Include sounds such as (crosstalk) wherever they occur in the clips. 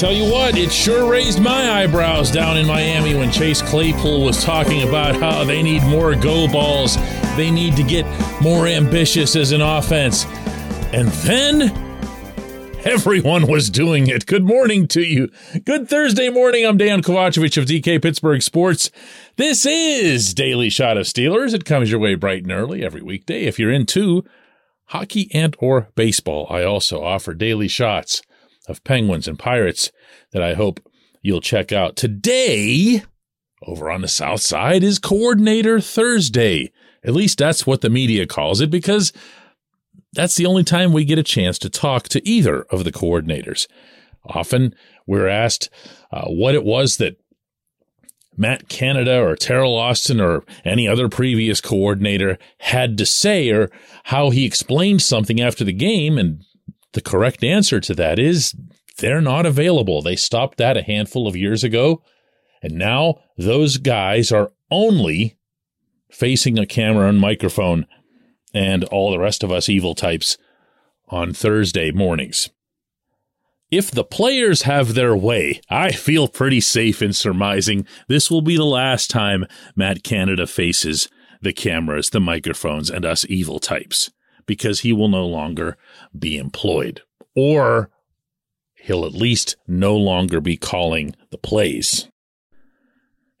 tell you what, it sure raised my eyebrows down in Miami when Chase Claypool was talking about how they need more go balls. They need to get more ambitious as an offense. And then everyone was doing it. Good morning to you. Good Thursday morning. I'm Dan Kovacevic of DK Pittsburgh Sports. This is Daily Shot of Steelers. It comes your way bright and early every weekday. If you're into hockey and or baseball, I also offer daily shots of Penguins and Pirates that I hope you'll check out. Today, over on the South Side, is Coordinator Thursday. At least that's what the media calls it because that's the only time we get a chance to talk to either of the coordinators. Often we're asked uh, what it was that Matt Canada or Teryl Austin or any other previous coordinator had to say or how he explained something after the game. And the correct answer to that is they're not available. They stopped that a handful of years ago. And now those guys are only facing a camera and microphone and all the rest of us evil types on Thursday mornings. If the players have their way, I feel pretty safe in surmising this will be the last time Matt Canada faces the cameras, the microphones, and us evil types because he will no longer be employed. Or he'll at least no longer be calling the plays.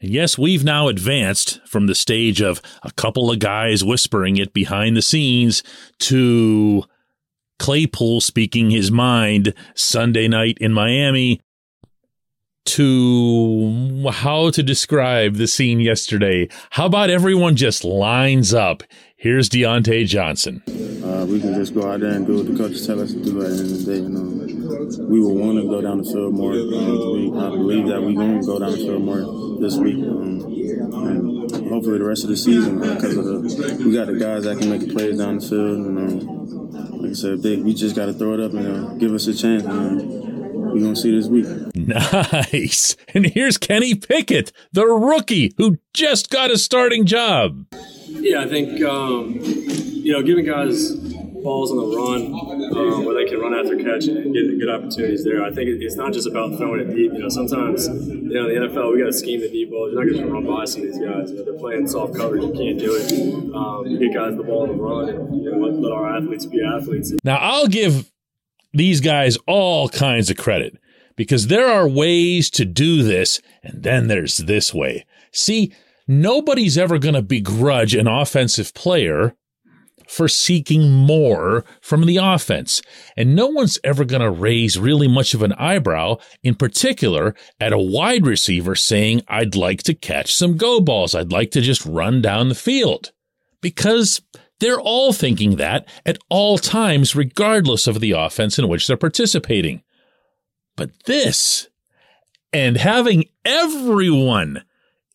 And yes, we've now advanced from the stage of a couple of guys whispering it behind the scenes to Claypool speaking his mind Sunday night in Miami to how to describe the scene yesterday. How about everyone just lines up? Here's Diontae Johnson. Uh, we can just go out there and do what the coaches tell us to do at the end of the day. You know, we will want to go down the field more. I believe that we're going to go down the field more this week. Um, and hopefully the rest of the season because of the we got the guys that can make plays down the field. And um, like I said, they, we just got to throw it up and uh, give us a chance. We're going to see this week. Nice. (laughs) And here's Kenny Pickett, the rookie who just got a starting job. Yeah, I think, um, you know, giving guys balls on the run um, where they can run after catch and get good opportunities there. I think it's not just about throwing it deep. You know, sometimes, you know, in the NFL, we got to scheme the deep balls. You're not going to run by some of these guys. You know, they're playing soft coverage. You can't do it. Um, you get guys the ball on the run and you know, let, let our athletes be athletes. Now, I'll give these guys all kinds of credit because there are ways to do this, and then there's this way. See, nobody's ever going to begrudge an offensive player for seeking more from the offense. And no one's ever going to raise really much of an eyebrow, in particular at a wide receiver saying, I'd like to catch some go balls. I'd like to just run down the field. Because they're all thinking that at all times, regardless of the offense in which they're participating. But this, and having everyone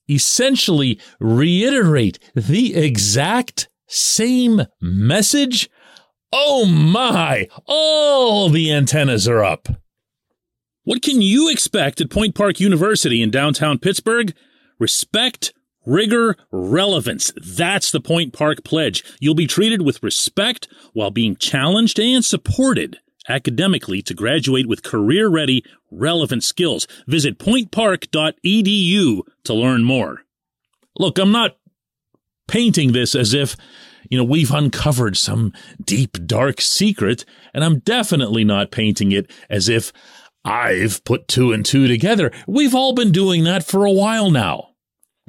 essentially reiterate the exact same message, oh my, all the antennas are up. What can you expect at Point Park University in downtown Pittsburgh? Respect Rigor, relevance. That's the Point Park Pledge. You'll be treated with respect while being challenged and supported academically to graduate with career ready, relevant skills. Visit pointpark.edu to learn more. Look, I'm not painting this as if, you know, we've uncovered some deep, dark secret, and I'm definitely not painting it as if I've put two and two together. We've all been doing that for a while now.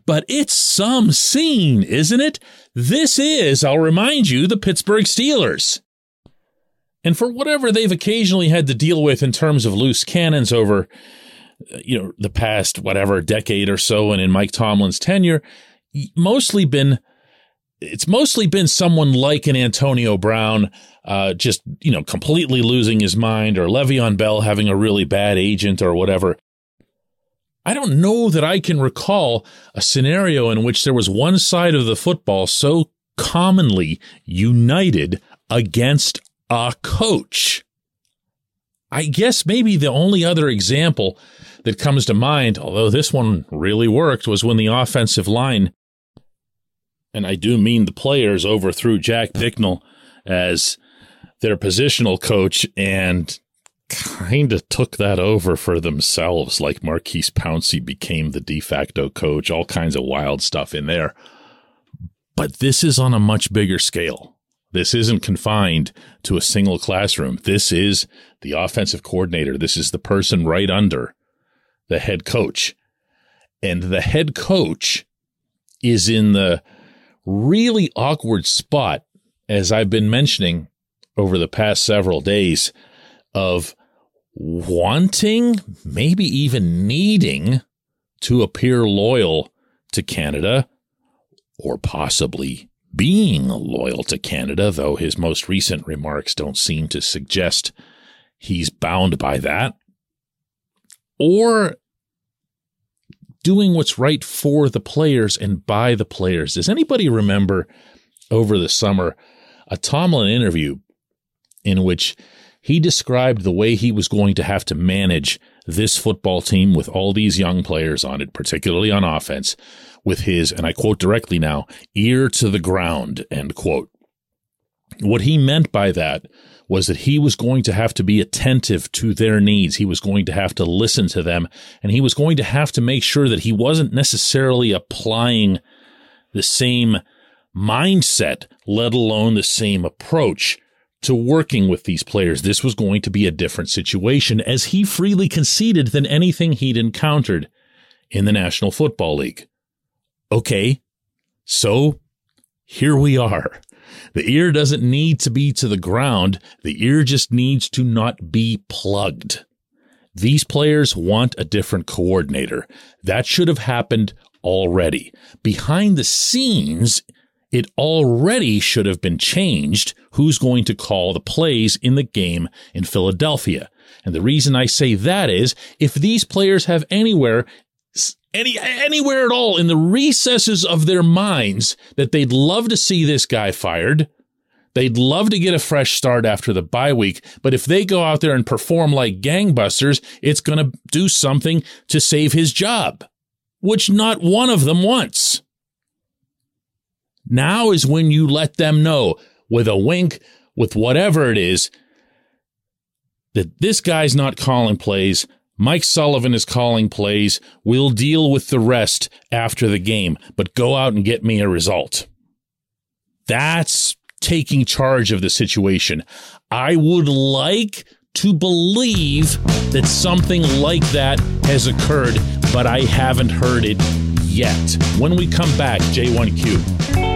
But it's some scene, isn't it? This is, I'll remind you, the Pittsburgh Steelers. And for whatever they've occasionally had to deal with in terms of loose cannons over, you know, the past, whatever, decade or so, and in Mike Tomlin's tenure, mostly been, it's mostly been someone like an Antonio Brown, uh, just, you know, completely losing his mind or Le'Veon Bell having a really bad agent or whatever. I don't know that I can recall a scenario in which there was one side of the football so commonly united against a coach. I guess maybe the only other example that comes to mind, although this one really worked, was when the offensive line, and I do mean the players, overthrew Jack Bicknell as their positional coach and kind of took that over for themselves, like Maurkice Pouncey became the de facto coach, all kinds of wild stuff in there. But this is on a much bigger scale. This isn't confined to a single classroom. This is the offensive coordinator. This is the person right under the head coach. And the head coach is in the really awkward spot, as I've been mentioning over the past several days, of wanting, maybe even needing to appear loyal to Canada or possibly being loyal to Canada, though his most recent remarks don't seem to suggest he's bound by that, or doing what's right for the players and by the players. Does anybody remember over the summer a Tomlin interview in which he described the way he was going to have to manage this football team with all these young players on it, particularly on offense, with his, and I quote directly now, ear to the ground, end quote. What he meant by that was that he was going to have to be attentive to their needs. He was going to have to listen to them and he was going to have to make sure that he wasn't necessarily applying the same mindset, let alone the same approach to working with these players. This was going to be a different situation as he freely conceded than anything he'd encountered in the National Football League. Okay. So here we are. The ear doesn't need to be to the ground. The ear just needs to not be plugged. These players want a different coordinator. That should have happened already. Behind the scenes, it already should have been changed who's going to call the plays in the game in Philadelphia. And the reason I say that is if these players have anywhere any anywhere at all in the recesses of their minds that they'd love to see this guy fired. They'd love to get a fresh start after the bye week, but if they go out there and perform like gangbusters, it's going to do something to save his job, which not one of them wants. Now is when you let them know with a wink, with whatever it is, that this guy's not calling plays. Mike Sullivan is calling plays. We'll deal with the rest after the game, but go out and get me a result. That's taking charge of the situation. I would like to believe that something like that has occurred, but I haven't heard it yet. When we come back, J1Q.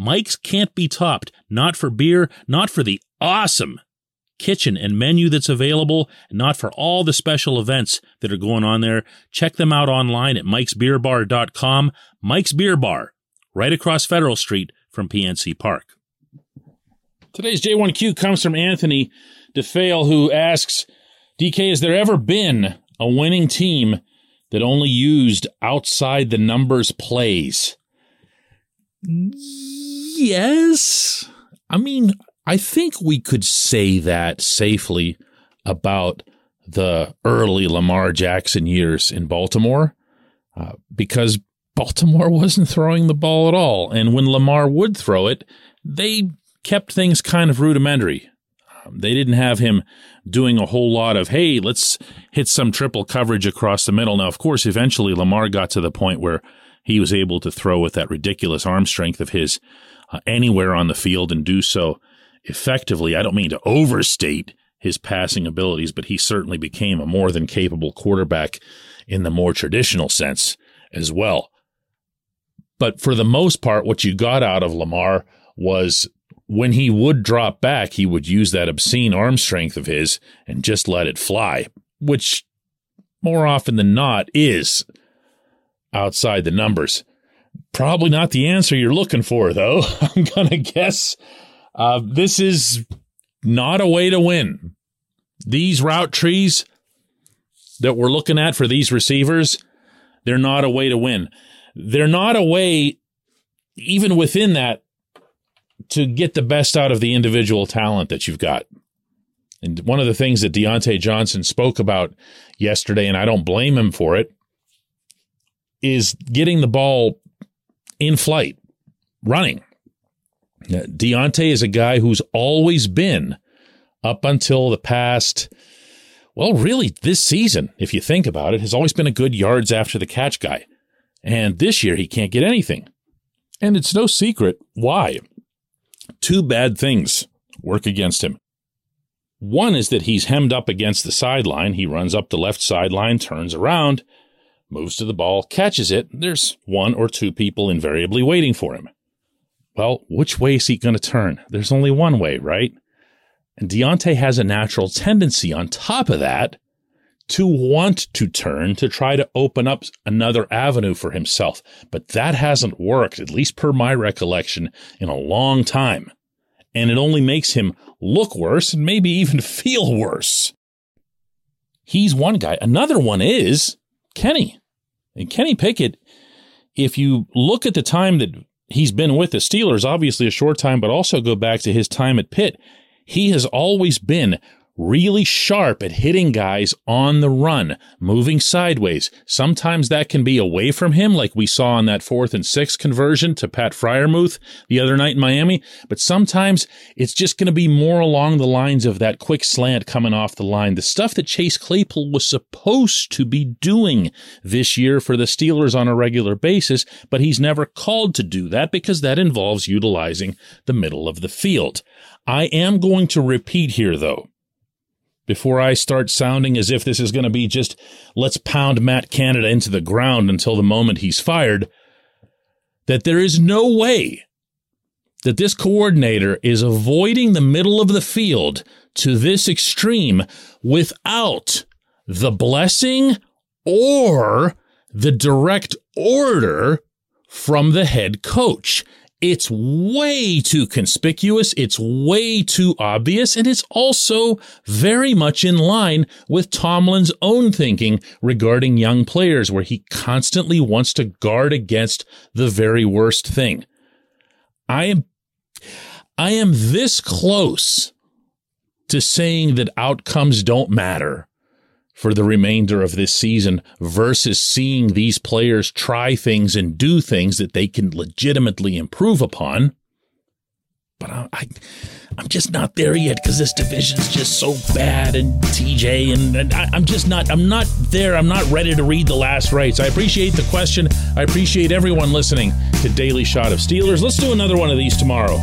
Mike's can't be topped, not for beer, not for the awesome kitchen and menu that's available, and not for all the special events that are going on there. Check them out online at mikesbeerbar.com. Mike's Beer Bar, right across Federal Street from PNC Park. Today's J1Q comes from Anthony DeFale, who asks, DK, has there ever been a winning team that only used outside the numbers plays? Yes. I mean, I think we could say that safely about the early Lamar Jackson years in Baltimore uh, because Baltimore (laughs) wasn't throwing the ball at all. And when Lamar would throw it, they kept things kind of rudimentary. Um, they didn't have him doing a whole lot of, hey, let's hit some triple coverage across the middle. Now, of course, eventually Lamar got to the point where he was able to throw with that ridiculous arm strength of his uh, anywhere on the field and do so effectively. I don't mean to overstate his passing abilities, but he certainly became a more than capable quarterback in the more traditional sense as well. But for the most part, what you got out of Lamar was when he would drop back, he would use that obscene arm strength of his and just let it fly, which more often than not is outside the numbers. Probably not the answer you're looking for, though. (laughs) I'm going to guess uh, this is not a way to win. These route trees that we're looking at for these receivers, they're not a way to win. They're not a way, even within that, to get the best out of the individual talent that you've got. And one of the things that Diontae Johnson spoke about yesterday, and I don't blame him for it, is getting the ball in flight, running. Diontae is a guy who's always been up until the past, well, really this season, if you think about it, has always been a good yards after the catch guy. And this year he can't get anything. And it's no secret why two bad things work against him. One is that he's hemmed up against the sideline. He runs up the left sideline, turns around, moves to the ball, catches it. There's one or two people invariably waiting for him. Well, which way is he going to turn? There's only one way, right? And Diontae has a natural tendency on top of that to want to turn to try to open up another avenue for himself. But that hasn't worked, at least per my recollection, in a long time. And it only makes him look worse and maybe even (laughs) feel worse. He's one guy. Another one is Kenny. And Kenny Pickett, if you look at the time that he's been with the Steelers, obviously a short time, but also go back to his time at Pitt, he has always been really sharp at hitting guys on the run, moving sideways. Sometimes that can be away from him, like we saw on that fourth and sixth conversion to Pat Freiermuth the other night in Miami. But sometimes it's just going to be more along the lines of that quick slant coming off the line. The stuff that Chase Claypool was supposed to be doing this year for the Steelers on a regular basis, but he's never called to do that because that involves utilizing the middle of the field. I am going to repeat here, though before I start sounding as if this is going to be just let's pound Matt Canada into the ground until the moment he's fired, that there is no way that this coordinator is avoiding the middle of the field to this extreme without the blessing or the direct order from the head coach. It's way too conspicuous. It's way too obvious. And it's also very much in line with Tomlin's own thinking regarding young players, where he constantly wants to guard against the very worst thing. I am, I am this close to saying that outcomes don't matter for the remainder of this season versus seeing these players try things and do things that they can legitimately improve upon. But I, I am just not there yet because this division's just so bad and TJ and, and I, I'm just not I'm not there. I'm not ready to read the last rites. I appreciate the question. I appreciate everyone listening to Daily Shot of Steelers. Let's do another one of these tomorrow.